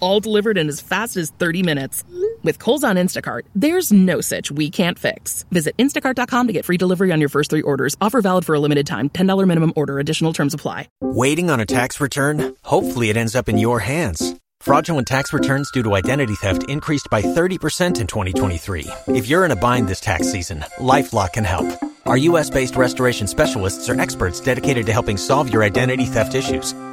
All delivered in as fast as 30 minutes. With Kohl's on Instacart, there's no such we can't fix. Visit instacart.com to get free delivery on your first three orders. Offer valid for a limited time. $10 minimum order. Additional terms apply. Waiting on a tax return? Hopefully it ends up in your hands. Fraudulent tax returns due to identity theft increased by 30% in 2023. If you're in a bind this tax season, LifeLock can help. Our U.S.-based restoration specialists are experts dedicated to helping solve your identity theft issues.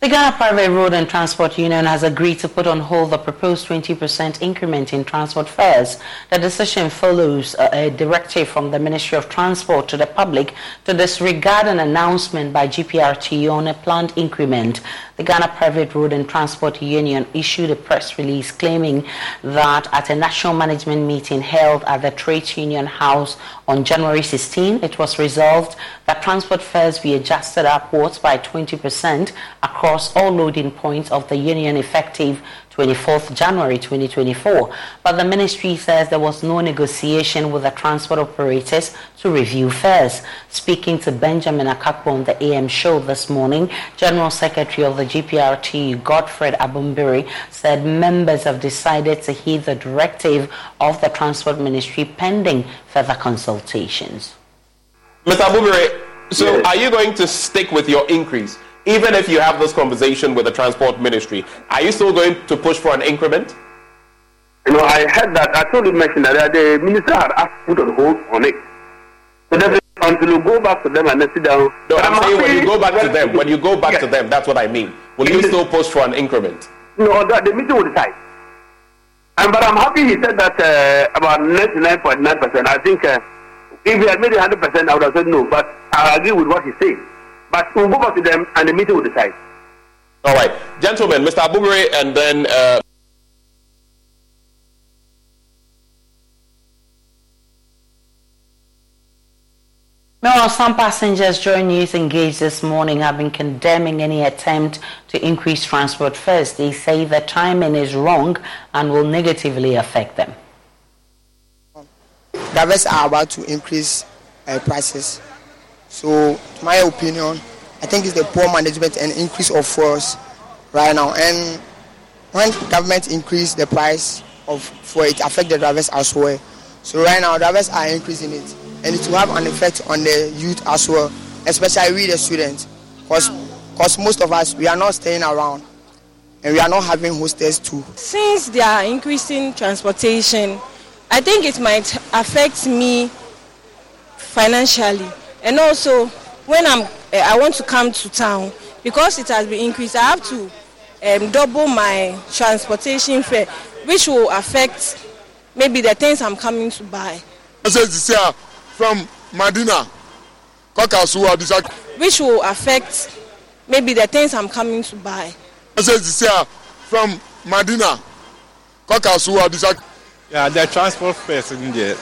The Ghana Private Road and Transport Union has agreed to put on hold the proposed 20% increment in transport fares. The decision follows a, directive from the Ministry of Transport to the public to disregard an announcement by GPRT on a planned increment. The Ghana Private Road and Transport Union issued a press release claiming that at a national management meeting held at the Trade Union House on January 16, it was resolved that transport fares be adjusted upwards by 20% across all loading points of the union effective 24th January 2024. But the ministry says there was no negotiation with the transport operators to review fares. Speaking to Benjamin Akakpo on the AM show this morning, General Secretary of the GPRT, Godfred Abulbire, said members have decided to heed the directive of the Transport Ministry pending further consultations. Mr. Abulbire, so yes. are you going to stick with your increase? Even if you have this conversation with the transport ministry, are you still going to push for an increment? You know, I heard that. I told you mention that the minister had asked put on hold on it. So definitely until you go back to them and then sit down. No, I'm, I'm saying when you go back to them, when you go back yes. to them, that's what I mean. Will you still push for an increment? No, that, the meeting will decide. And but I'm happy he said that uh, about 99.9%. I think uh, If he had made it 100%, I would have said no. But I agree with what he's saying. But we'll go back to them and the meeting will decide. All right. Gentlemen, Mr. Abulbire and then. Uh Meanwhile, some passengers Joy News engaged this morning have been condemning any attempt to increase transport fares. They say the timing is wrong and will negatively affect them. Drivers are about to increase uh, prices. So, my opinion, I think it's the poor management and increase of fares right now. And when government increase the price of for it affect the drivers as well. So right now, drivers are increasing it and it will have an effect on the youth as well, especially we the students, because because most of us we are not staying around and we are not having hostels too. Since they are increasing transportation, I think it might affect me financially, and also when I'm uh, I want to come to town because it has been increased, I have to um, double my transportation fare, which will affect maybe the things I'm coming to buy. From Kokasuwa, which will affect maybe the things I'm coming to buy. from Kokasuwa, yeah, the transport fares in there,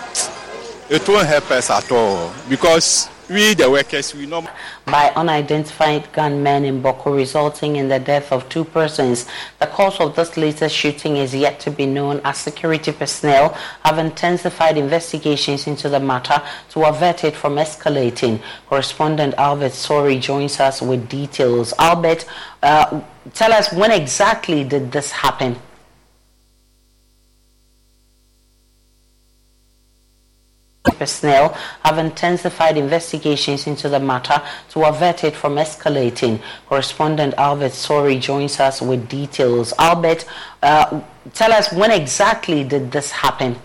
it won't help us at all because we, the workers, we know. By unidentified gunmen in Bawku, resulting in the death of two persons. The cause of this latest shooting is yet to be known as security personnel have intensified investigations into the matter to avert it from escalating. Correspondent Albert Sori joins us with details. Albert, uh, tell us when exactly did this happen? Personnel have intensified investigations into the matter to avert it from escalating. Correspondent Albert Sori joins us with details. Albert, uh, tell us when exactly did this happen?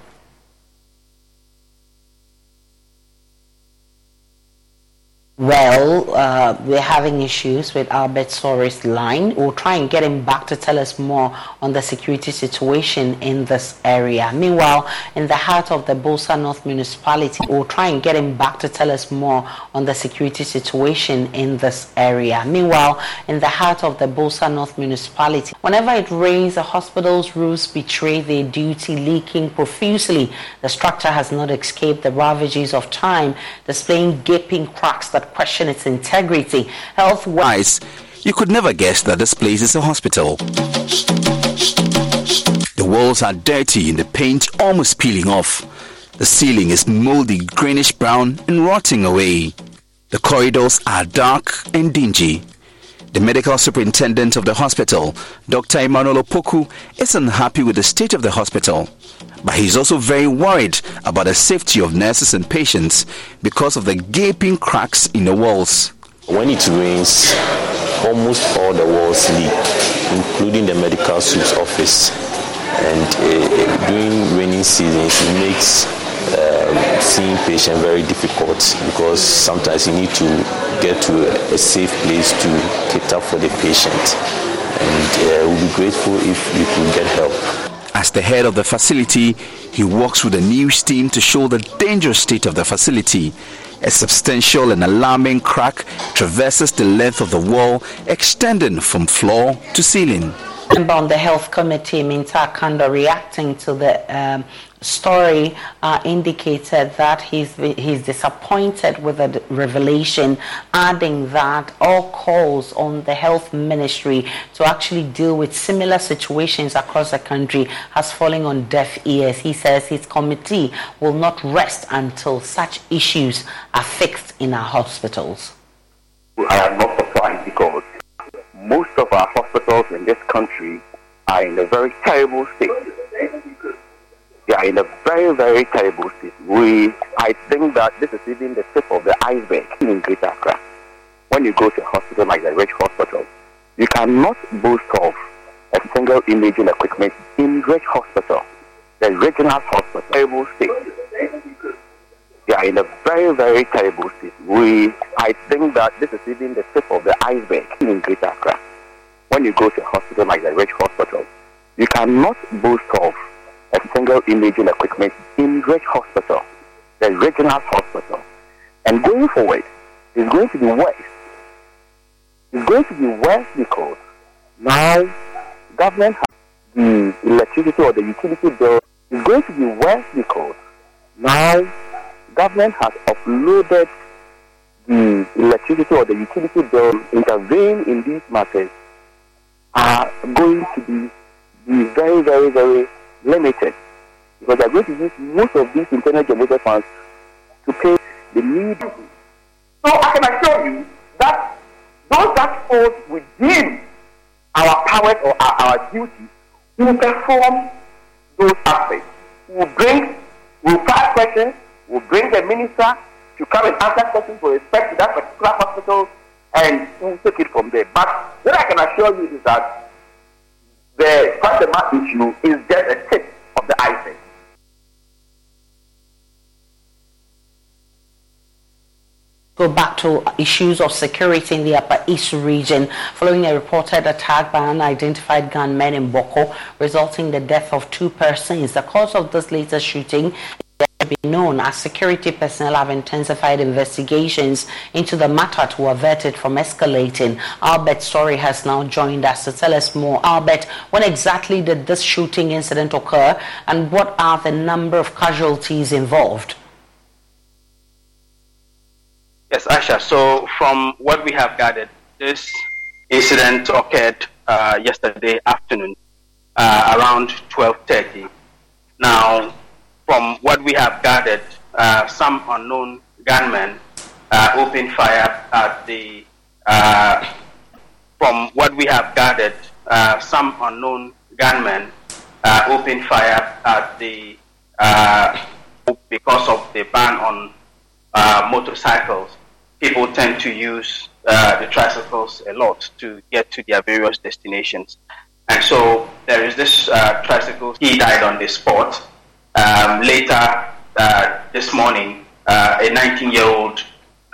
Well, uh, we're having issues with Albert Sori's line. We'll try and get him back to tell us more on the security situation in this area. Meanwhile, in the heart of the Bolsa North municipality, we'll try and get him back to tell us more on the security situation in this area. Meanwhile, in the heart of the Bolsa North municipality, whenever it rains, the hospital's roofs betray their duty, leaking profusely. The structure has not escaped the ravages of time, displaying gaping cracks that question its integrity. Health wise, you could never guess that this place is a hospital. The walls are dirty and the paint almost peeling off. The ceiling is moldy greenish brown and rotting away. The corridors are dark and dingy. The medical superintendent of the hospital, Dr. Emmanuel Opoku, is unhappy with the state of the hospital, but he's also very worried about the safety of nurses and patients because of the gaping cracks in the walls. When it rains, almost all the walls leak, including the medical suite's office. And uh, during rainy seasons, it makes um, seeing patient very difficult because sometimes you need to get to a, a safe place to cater for the patient. And uh, we'll be grateful if you could get help. As the head of the facility, he works with a news team to show the dangerous state of the facility. A substantial and alarming crack traverses the length of the wall, extending from floor to ceiling. Member on the Health Committee, Mintah Akandoh, reacting to the um, story uh, indicated that he's, he's disappointed with the revelation, adding that all calls on the health ministry to actually deal with similar situations across the country has fallen on deaf ears. He says his committee will not rest until such issues are fixed in our hospitals. I am not surprised because most of our hospitals in this country are in a very terrible state they are in a very, very terrible state. We, I think that this is even the tip of the iceberg in Greater Accra. When you go to a hospital like the Ridge Hospital, you cannot boast of a single imaging equipment in Ridge Hospital, the regional hospital, terrible state. They are in a very, very terrible state. We, I think that this is even the tip of the iceberg in Greater Accra. When you go to a hospital like the Ridge Hospital, you cannot boast of a single imaging equipment in Ridge Hospital, the regional hospital. And going forward, it's going to be worse. It's going to be worse because now government has the electricity or the utility bill is going to be worse because now government has uploaded the electricity or the utility bill intervene in these matters are going to be, be very, very, very limited because they're going to use most of these internal generated funds to pay the need. So I can assure you that those that fall within our powers or our, our duties will perform those aspects. Will bring, we'll ask questions, we'll bring the minister to come and answer questions with respect to that particular hospital, and we'll take it from there. But what I can assure you is that the customer issue is just a tip of the iceberg. go back to issues of security in the Upper East region following a reported attack by unidentified gunmen in Bawku, resulting in the death of two persons. The cause of this latest shooting be known as security personnel have intensified investigations into the matter to avert it from escalating. Albert Story has now joined us to tell us more. Albert, when exactly did this shooting incident occur and what are the number of casualties involved? Yes, Asha. So, from what we have gathered, this incident occurred uh, yesterday afternoon uh, around 12:30. Now, from what we have gathered, uh, some unknown gunmen uh, opened fire at the. Uh, from what we have gathered, uh, some unknown gunmen opened fire at the because of the ban on motorcycles people tend to use uh, the tricycles a lot to get to their various destinations. And so there is this uh, tricycle, he died on the spot. Um, later uh, this morning, uh, a 19 year old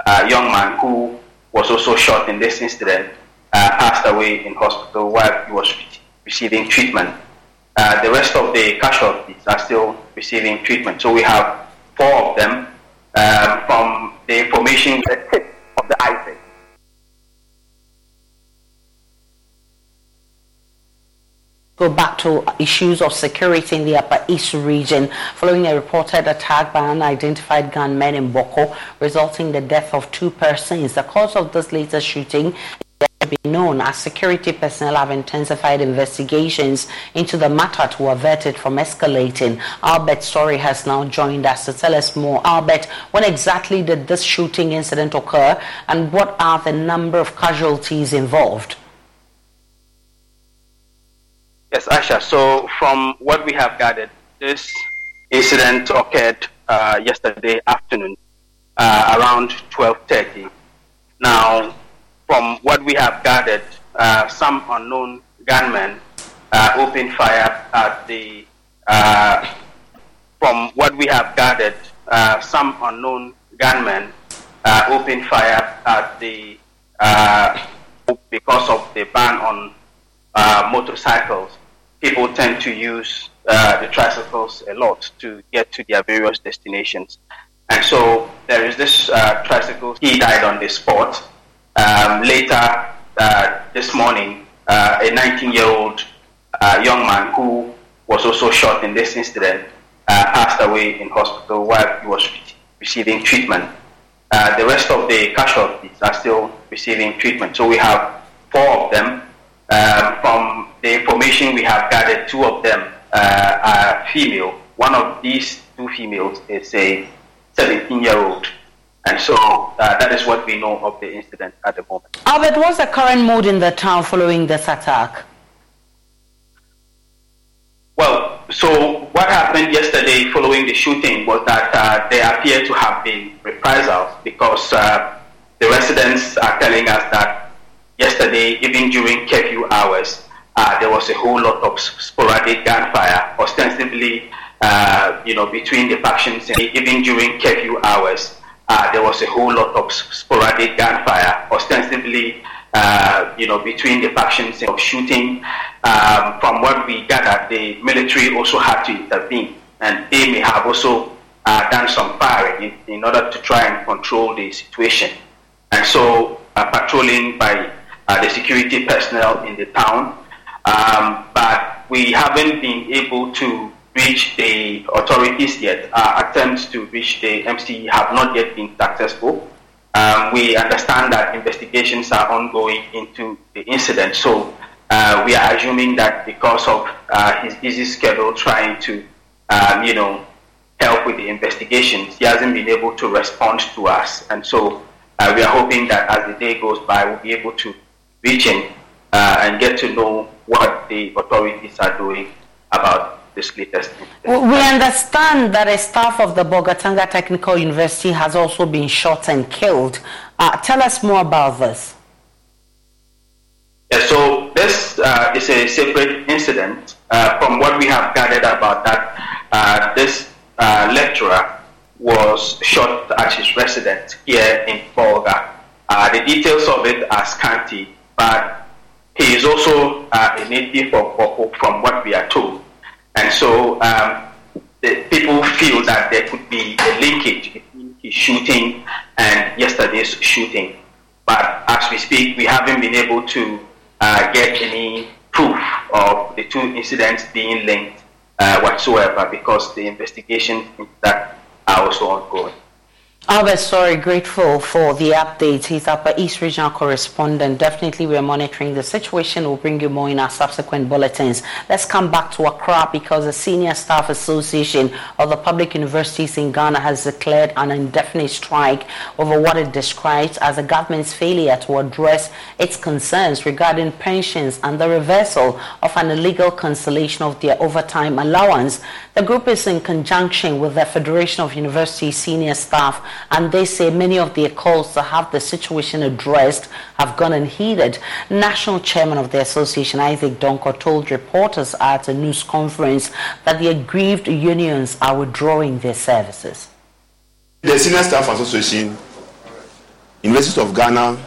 uh, young man who was also shot in this incident uh, passed away in hospital while he was receiving treatment. the rest of the casualties are still receiving treatment. So we have four of them um, from the information the tip of the iceberg. Go back to issues of security in the Upper East region following a reported attack by unidentified gunmen in Bawku, resulting in the death of two persons. The cause of this latest shooting be known as security personnel have intensified investigations into the matter to avert it from escalating. Albert Story has now joined us to tell us more. Albert, when exactly did this shooting incident occur and what are the number of casualties involved? Yes, Asha. So, from what we have gathered, this incident occurred uh, yesterday afternoon uh, around 12:30. Now, from what we have gathered, uh, some unknown gunmen uh, opened fire at the. Uh, from what we have gathered, uh, some unknown gunmen opened fire at the because of the ban on motorcycles. People tend to use the tricycles a lot to get to their various destinations, and so there is this tricycle. He died on the spot. Um, later uh, this morning, uh, a 19 year old uh, young man who was also shot in this incident uh, passed away in hospital while he was receiving treatment. Uh, the rest of the casualties are still receiving treatment. So we have four of them. Um, from the information we have gathered, two of them uh, are female. One of these two females is a 17 year old and so uh, that is what we know of the incident at the moment. Albert, what's the current mood in the town following this attack? Well, so what happened yesterday following the shooting was that uh, there appear to have been reprisals because uh, the residents are telling us that yesterday, even during curfew hours, uh, there was a whole lot of sporadic gunfire, ostensibly, uh, you know, between the factions, And even during curfew hours uh, there was a whole lot of sporadic gunfire, ostensibly, uh, you know, between the factions of shooting. Um, from what we gathered, the military also had to intervene, and they may have also uh, done some firing in, in, order to try and control the situation. And so, uh, patrolling by uh, the security personnel in the town, um, but we haven't been able to reach the authorities yet. Our attempts to reach the MCE have not yet been successful. Um, we understand that investigations are ongoing into the incident, so uh, we are assuming that because of uh, his busy schedule trying to, um, you know, help with the investigations, he hasn't been able to respond to us. And so uh, we are hoping that as the day goes by, we'll be able to him uh, and get to know what the authorities are doing about this latest incident. We understand that a staff of the Bolgatanga Technical University has also been shot and killed. Uh, tell us more about this. Yeah, so this uh, is a separate incident. Uh, from what we have gathered about that, uh, this uh, lecturer was shot at his residence here in Bolga. Uh, the details of it are scanty, but he is also uh, a native of from what we are told. And so um, people feel that there could be a linkage between his shooting and yesterday's shooting. But as we speak, we haven't been able to uh, get any proof of the two incidents being linked uh, whatsoever because the investigations that are also ongoing. Oh, Albert Sori, grateful for the updates. He's Upper East Regional Correspondent. Definitely, we are monitoring the situation. We'll bring you more in our subsequent bulletins. Let's come back to Accra because the Senior Staff Association of the Public Universities in Ghana has declared an indefinite strike over what it describes as the government's failure to address its concerns regarding pensions and the reversal of an illegal cancellation of their overtime allowance. The group is in conjunction with the Federation of University Senior Staff and they say many of their calls to have the situation addressed have gone unheeded. National chairman of the association, Isaac Donkor, told reporters at a news conference that the aggrieved unions are withdrawing their services. The Senior Staff Association, University of Ghana,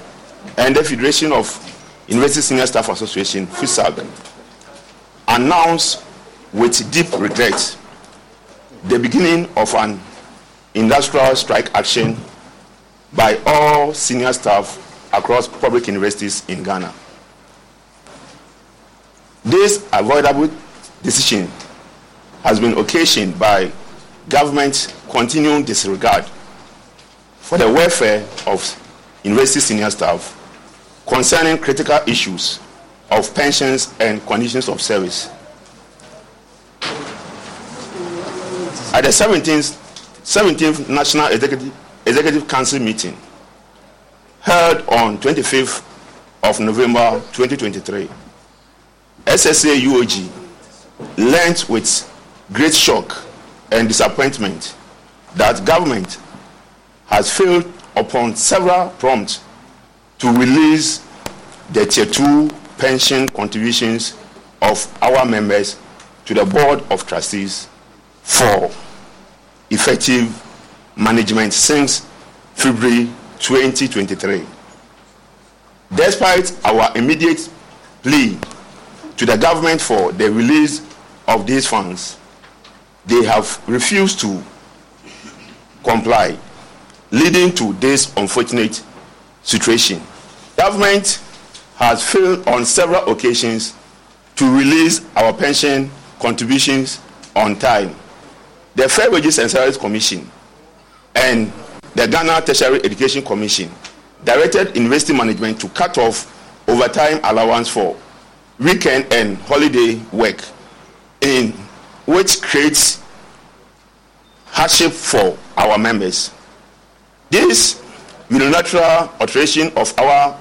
and the Federation of University Senior Staff Association, FUSAG, announced with deep regret the beginning of an industrial strike action by all senior staff across public universities in Ghana. This avoidable decision has been occasioned by government continuing disregard for the welfare of university senior staff concerning critical issues of pensions and conditions of service. At the 17th 17th National Executive, Executive Council meeting held on 25th of November 2023, SSA UOG learned with great shock and disappointment that government has failed upon several prompts to release the tier 2 pension contributions of our members to the board of trustees for effective management since February 2023. Despite our immediate plea to the government for the release of these funds, they have refused to comply, leading to this unfortunate situation. Government has failed on several occasions to release our pension contributions on time the Fair Wages and Salaries Commission and the Ghana Tertiary Education Commission directed university management to cut off overtime allowance for weekend and holiday work, in which creates hardship for our members. This unilateral alteration of our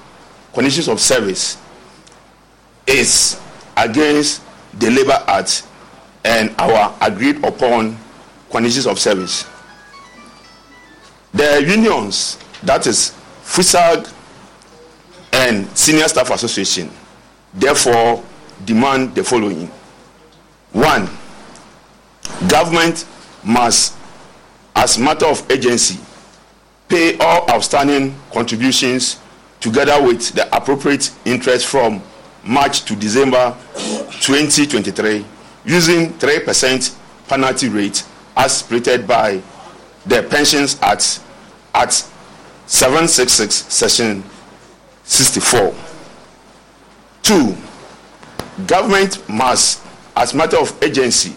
conditions of service is against the Labour Act and our agreed upon conditions of service. The unions, that is FUSAG and Senior Staff Association, therefore demand the following. One, government must, as matter of agency, pay all outstanding contributions together with the appropriate interest from March to December 2023 using 3% penalty rate as stated by their pensions at, Act 766 section 64. Two, government must, as matter of agency,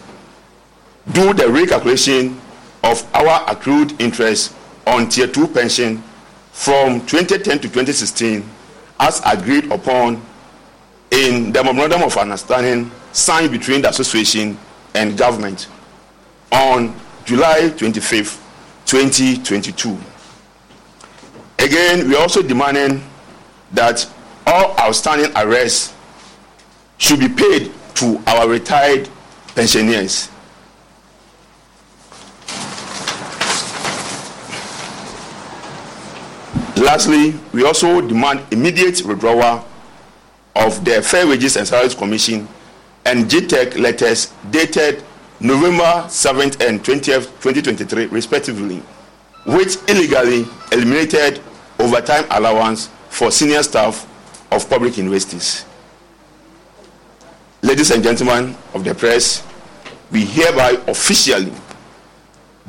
do the recalculation of our accrued interest on tier 2 pension from 2010 to 2016 as agreed upon in the memorandum of understanding signed between the association and government on July 25th, 2022. Again, we are also demanding that all outstanding arrests should be paid to our retired pensioners. Lastly, we also demand immediate withdrawal of the Fair Wages and Salaries Commission and GTEC letters dated November 7th and 20th, 2023, respectively, which illegally eliminated overtime allowance for senior staff of public universities. Ladies and gentlemen of the press, we hereby officially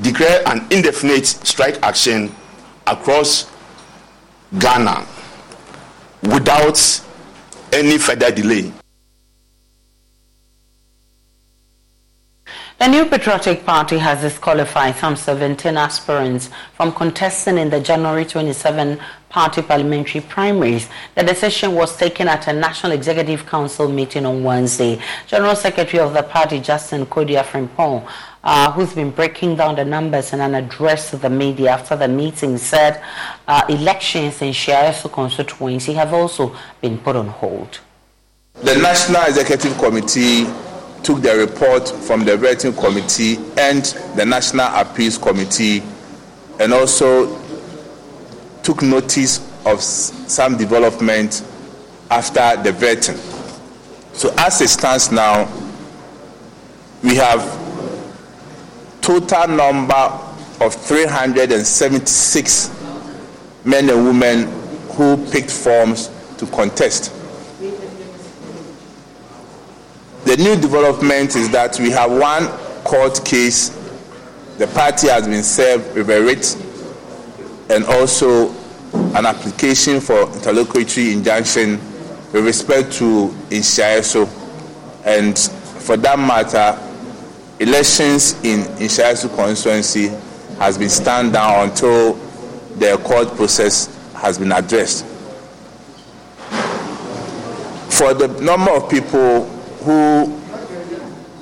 declare an indefinite strike action across Ghana without any further delay. The New Patriotic Party has disqualified some 17 aspirants from contesting in the January 27 party parliamentary primaries. The decision was taken at a National Executive Council meeting on Wednesday. General Secretary of the party, Justin Kodua Frimpong, uh, who's been breaking down the numbers in an address to the media after the meeting, said uh, elections in Nhyiaeso constituency have also been put on hold. The National Executive Committee took the report from the vetting committee and the National Appeals Committee and also took notice of some development after the vetting. So as it stands now, we have total number of 376 men and women who picked forms to contest. The new development is that we have one court case. The party has been served with a writ and also an application for interlocutory injunction with respect to Nhyiaeso. And for that matter, elections in Nhyiaeso constituency has been stand down until the court process has been addressed. For the number of people who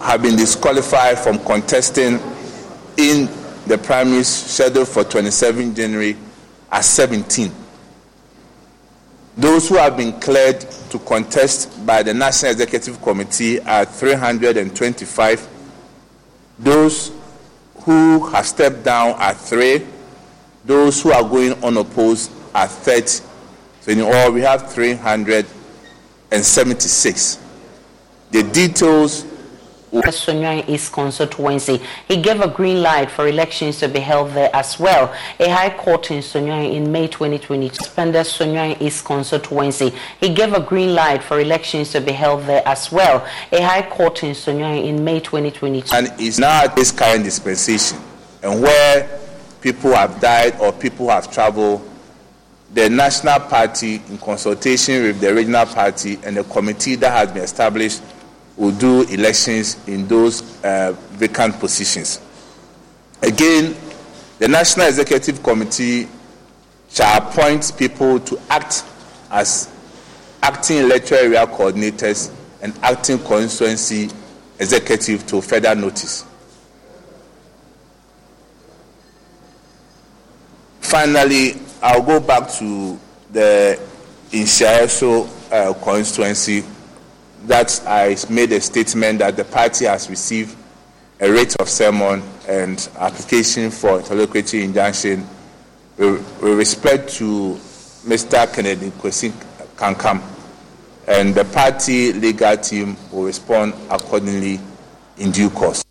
have been disqualified from contesting in the primaries scheduled for 27 January are 17. Those who have been cleared to contest by the National Executive Committee are 325. Those who have stepped down are three. Those who are going unopposed are 30. So in all, we have 376. The details Sunyani East constituency. He gave a green light for elections to be held there as well. A high court in Sunyani in May 2020 suspended Sunyani East constituency. He gave a green light for elections to be held there as well. A high court in Sunyani in May 2020. And it's not this current dispensation. And where people have died or people have traveled, the national party, in consultation with the regional party and the committee that has been established, will do elections in those uh, vacant positions. Again, the National Executive Committee shall appoint people to act as acting electoral area coordinators and acting constituency executive to further notice. Finally, I'll go back to the Inshaeso uh, constituency that I made a statement that the party has received a writ of summons and application for interlocutory injunction with, respect to Mr. Kennedy Kwesi Kankam. And the party legal team will respond accordingly in due course.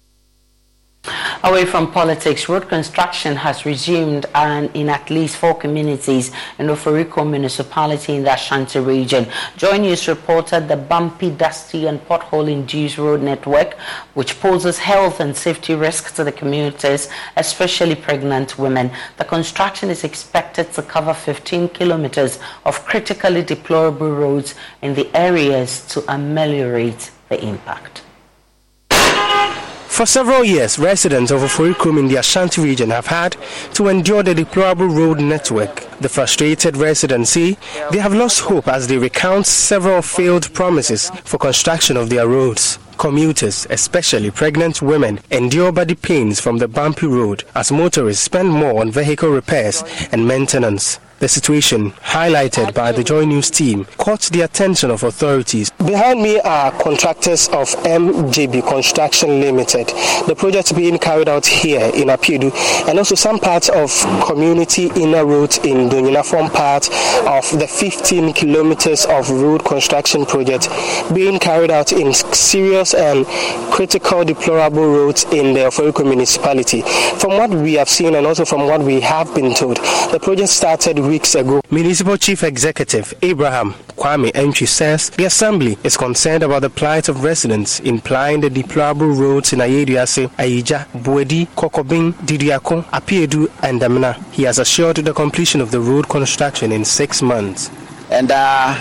Away from politics, road construction has resumed and in at least four communities in Oforikrom municipality in the Ashanti region. Joy News reported the bumpy, dusty and pothole-induced road network, which poses health and safety risks to the communities, especially pregnant women. The construction is expected to cover 15 kilometers of critically deplorable roads in the areas to ameliorate the impact. For several years, residents of Oforikrom in the Ashanti region have had to endure the deplorable road network. The frustrated residents say they have lost hope as they recount several failed promises for construction of their roads. Commuters, especially pregnant women, endure body pains from the bumpy road as motorists spend more on vehicle repairs and maintenance. The situation, highlighted by the Joy News team, caught the attention of authorities. Behind me are contractors of MJB Construction Limited. The project being carried out here in Apiedu and also some parts of community inner roads in the uniform part of the 15 kilometers of road construction project being carried out in serious and critical deplorable roads in the Oforikrom municipality. From what we have seen and also from what we have been told, the project started weeks ago. Municipal Chief Executive Abraham Kwame Entry says the Assembly is concerned about the plight of residents, implying the deplorable roads in Ayeduase, Ayigya, Buedi, Kokobin, Didiako, Apiedu, and Damina. He has assured the completion of the road construction in six months. And uh,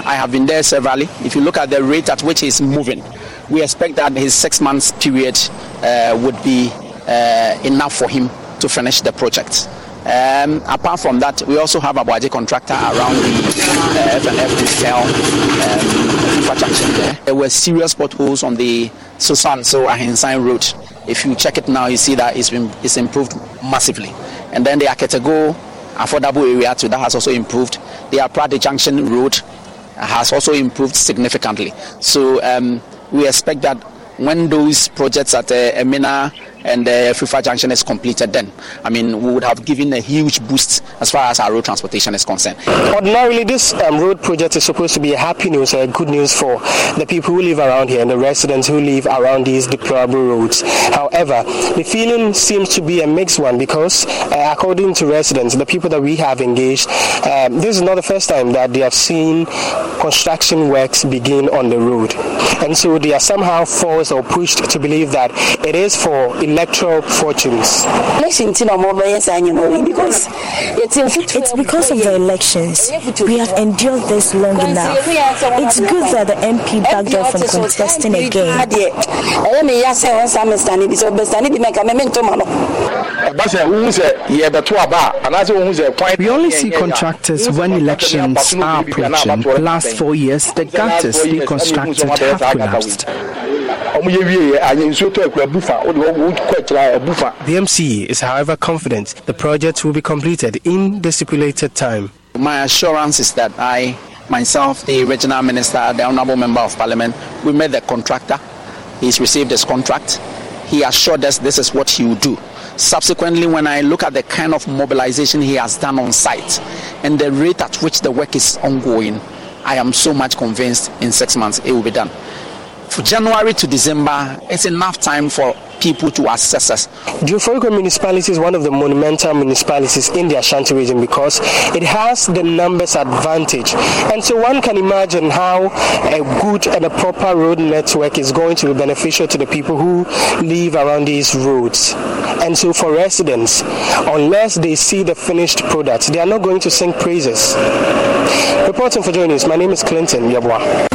I have been there severally. If you look at the rate at which he's moving, we expect that his six months period uh, would be uh, enough for him to finish the project. Um, apart from that, we also have a budget contractor around the uh, FNF Hotel um, infrastructure there. There were serious potholes on the Susan So Ahensan Road. If you check it now, you see that it's, been, it's improved massively. And then the Aketego affordable area too, that has also improved. The Aprade Junction Road has also improved significantly. So um, we expect that when those projects at uh, Emina and the FIFA junction is completed, then I mean we would have given a huge boost as far as our road transportation is concerned. Ordinarily, this um, road project is supposed to be a happy news or good news for the people who live around here and the residents who live around these deplorable roads. However, the feeling seems to be a mixed one because, uh, according to residents, the people that we have engaged, um, this is not the first time that they have seen construction works begin on the road, and so they are somehow forced or pushed to believe that it is for electoral fortunes. Because it's because of the elections. We have endured this long enough. It's good that the MP backed off from contesting again. We only see contractors when elections are approaching. Last four years, the gutters they constructed have collapsed. The MC is, however, confident the project will be completed in the stipulated time. My assurance is that I, myself, the regional minister, the honorable member of parliament, we met the contractor. He's received his contract. He assured us this is what he will do. Subsequently, when I look at the kind of mobilization he has done on site and the rate at which the work is ongoing, I am so much convinced in six months it will be done. For January to December, it's enough time for people to assess us. The Oforikrom municipality is one of the monumental municipalities in the Ashanti region because it has the numbers advantage. And so one can imagine how a good and a proper road network is going to be beneficial to the people who live around these roads. And so for residents, unless they see the finished product, they are not going to sing praises. Reporting for Joy News, my name is Clinton Yeboah.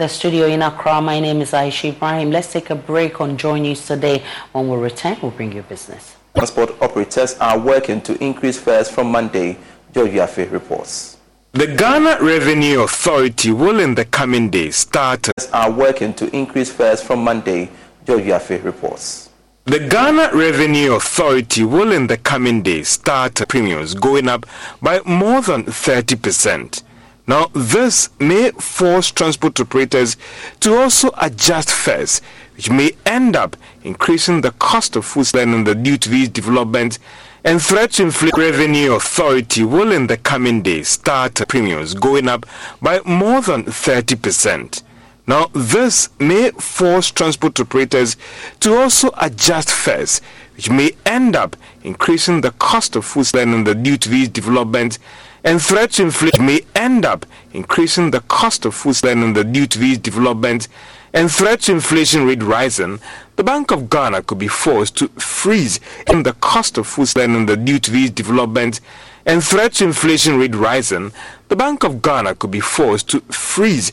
The studio in Accra. My name is Aisha Ibrahim. Let's take a break on Joy News today. When we return, we'll bring you business. Transport operators are working to increase fares from Monday. George Wiafe reports. The Ghana Revenue Authority will in the coming days start are working to increase fares from Monday. George Wiafe reports. The Ghana Revenue Authority will in the coming days start premiums going up by more than 30 percent. Now, this may force transport operators to also adjust fares, which may end up increasing the cost of food supply due to these developments and threat to inflate revenue authority will in the coming days start premiums going up by more than 30 percent. Now, this may force transport operators to also adjust fares, which may end up increasing the cost of food the due to these developments and threats to inflation may end up increasing the cost of food the due to these developments and threats to inflation rate rising, the Bank of Ghana could be forced to freeze in the cost of food the due to these developments and threats to inflation rate rising, the Bank of Ghana could be forced to freeze.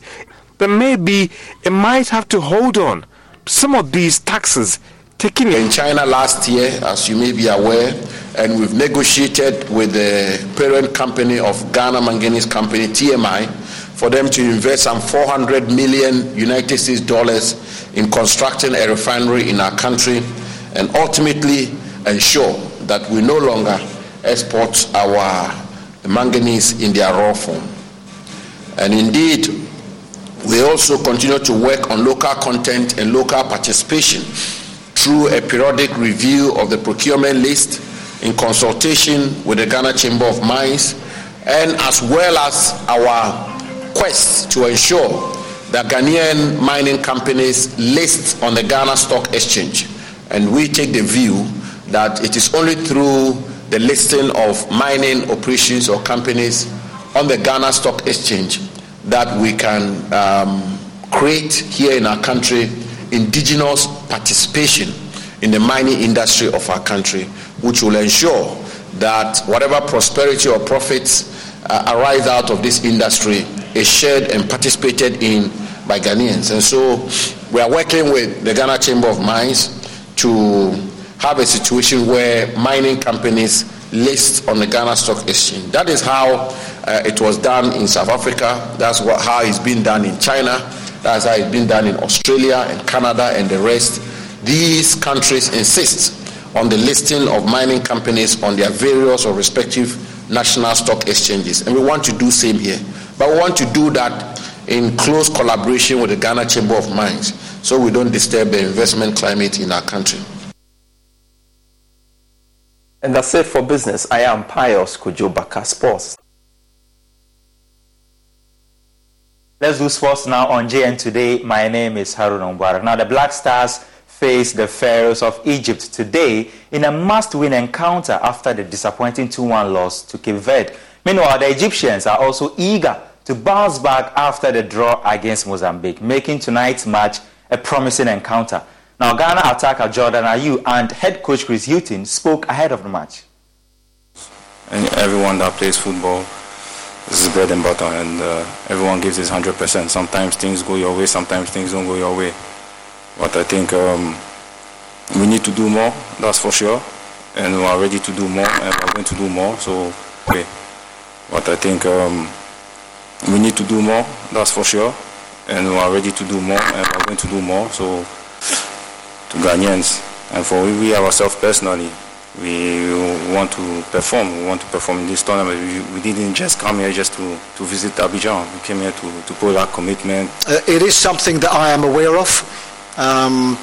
But maybe it might have to hold on some of these taxes taken in China last year, as you may be aware, and we've negotiated with the parent company of Ghana Manganese Company, TMI, for them to invest some 400 million United States dollars in constructing a refinery in our country and ultimately ensure that we no longer export our manganese in their raw form. And indeed, we also continue to work on local content and local participation through a periodic review of the procurement list in consultation with the Ghana Chamber of Mines and as well as our quest to ensure that Ghanaian mining companies list on the Ghana Stock Exchange. And we take the view that it is only through the listing of mining operations or companies on the Ghana Stock Exchange that we can um, create here in our country indigenous participation in the mining industry of our country, which will ensure that whatever prosperity or profits uh, arise out of this industry is shared and participated in by Ghanaians. And so we are working with the Ghana Chamber of Mines to have a situation where mining companies list on the Ghana Stock Exchange. That is how uh, it was done in South Africa. That's what, how it's been done in China. That's how it's been done in Australia and Canada and the rest. These countries insist on the listing of mining companies on their various or respective national stock exchanges. And we want to do same here. But we want to do that in close collaboration with the Ghana Chamber of Mines so we don't disturb the investment climate in our country. And that's it for business. I am Pius Kujobaka Sports. Let's do sports now on JN Today. My name is Harun Mubarak. Now, the Black Stars face the Pharaohs of Egypt today in a must-win encounter after the disappointing 2-1 loss to Cape Verde. Meanwhile, the Egyptians are also eager to bounce back after the draw against Mozambique, making tonight's match a promising encounter. Now, Ghana attacker Jordan Ayew and head coach Chris Hughton spoke ahead of the match. And everyone that plays football, this is bread and butter, and uh, everyone gives his 100%. Sometimes things go your way, sometimes things don't go your way. But I think um, we need to do more, that's for sure. And we are ready to do more, and we're going to do more. So, okay. But I think um, we need to do more, that's for sure. And we are ready to do more, and we're going to do more. So, to Ghanaians, and for we ourselves personally, we want to perform. We want to perform in this tournament. We, we, didn't just come here just to, to visit Abidjan. We came here to, to put our commitment. Uh, it is something that I am aware of, um,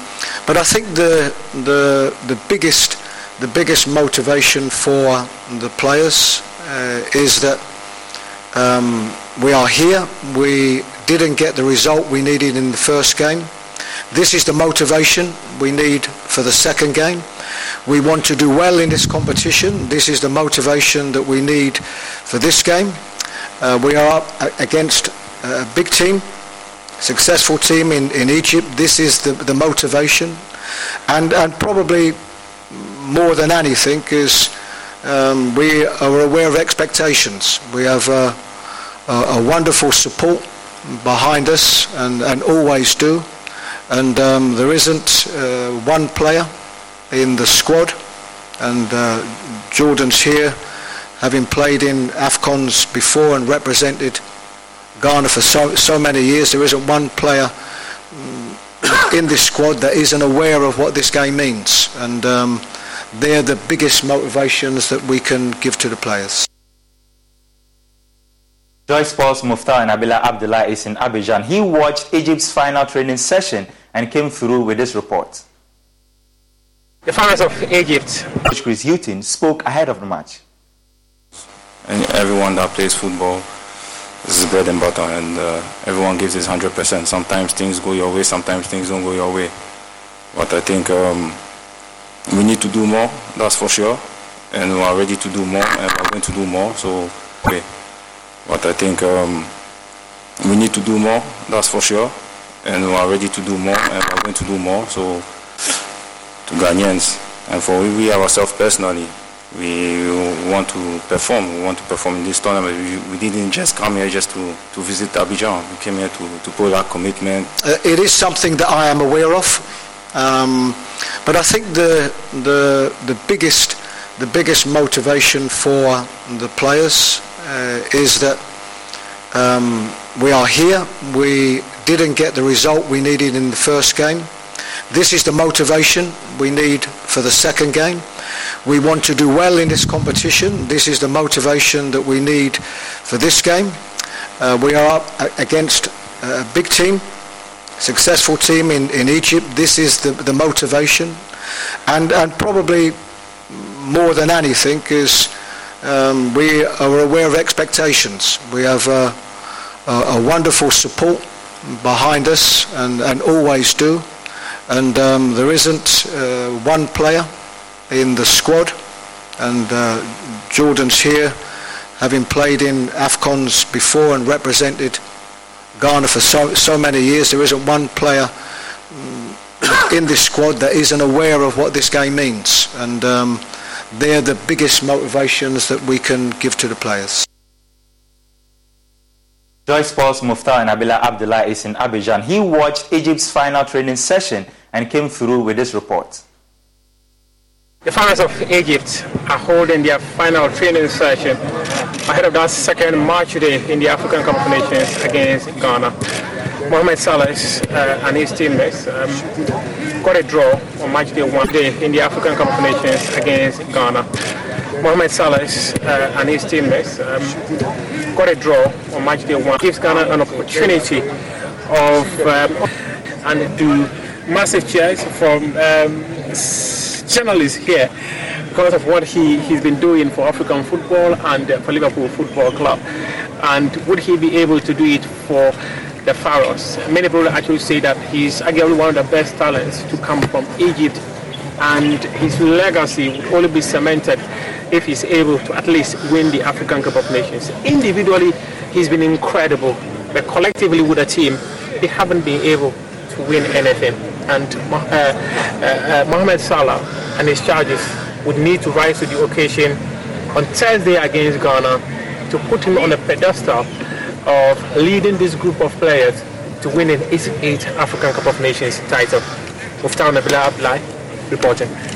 but I think the the the biggest the biggest motivation for the players uh, is that um, we are here. We didn't get the result we needed in the first game. This is the motivation we need for the second game. We want to do well in this competition. This is the motivation that we need for this game. Uh, we are up against a big team, successful team in, in Egypt. This is the, the motivation. And, and probably more than anything is um, we are aware of expectations. We have a, a, a wonderful support behind us and, and always do and um, there isn't uh, one player in the squad. And uh, Jordan's here having played in AFCONs before and represented Ghana for so, so many years. There isn't one player mm, in this squad that isn't aware of what this game means. And um, they're the biggest motivations that we can give to the players. Joy Sports Muftar Nabila Abdullah is in Abidjan. He watched Egypt's final training session and came through with this report. The fans of Egypt. Coach Chris Hughton spoke ahead of the match. And everyone that plays football, This is bread and butter, and uh, everyone gives his 100%. Sometimes things go your way, sometimes things don't go your way. But I think um, we need to do more, that's for sure. And we are ready to do more, and we're going to do more. So, okay. But I think um, we need to do more, that's for sure. And we are ready to do more, and we're going to do more. So, to Ghanaians, and for we ourselves personally, we want to perform. We want to perform in this tournament. We, we, didn't just come here just to, to visit Abidjan. We came here to, to put our commitment. Uh, it is something that I am aware of, um, but I think the the the biggest the biggest motivation for the players is that um, we are here. We didn't get the result we needed in the first game. This is the motivation we need for the second game. We want to do well in this competition. This is the motivation that we need for this game. Uh, we are up against a big team, successful team in, in Egypt. This is the, the motivation. And, and probably more than anything is um, we are aware of expectations. We have a, a, a wonderful support behind us and, and always do. And um, there isn't uh, one player in the squad, and uh, Jordan's here, having played in AFCONs before and represented Ghana for so, so many years. There isn't one player mm, in this squad that isn't aware of what this game means, and um, they're the biggest motivations that we can give to the players. Joy Sports Muftar Nabila Abdullah is in Abidjan. He watched Egypt's final training session and came through with this report. The Pharaohs of Egypt are holding their final training session ahead of that second match day in the African Cup of Nations against Ghana. Mohamed Salah uh, and his teammates um, got a draw on match day one day in the African Cup of Nations against Ghana. Mohamed Salah uh, and his teammates um, got a draw on match day one. Gives Ghana an opportunity of um, and do massive cheers from um, journalist here because of what he, he's been doing for African football and uh, for Liverpool Football Club. And would he be able to do it for the Pharaohs? Many people actually say that he's again one of the best talents to come from Egypt and his legacy will only be cemented if he's able to at least win the African Cup of Nations. Individually, he's been incredible, but collectively with a team, they haven't been able to win anything. And uh, uh, uh, Mohamed Salah and his charges would need to rise to the occasion on Thursday against Ghana to put him on a pedestal of leading this group of players to winning its eighth African Cup of Nations title. Muftar Nabila Abdullah reporting.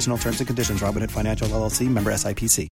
additional terms and conditions. Robinhood Financial LLC member SIPC.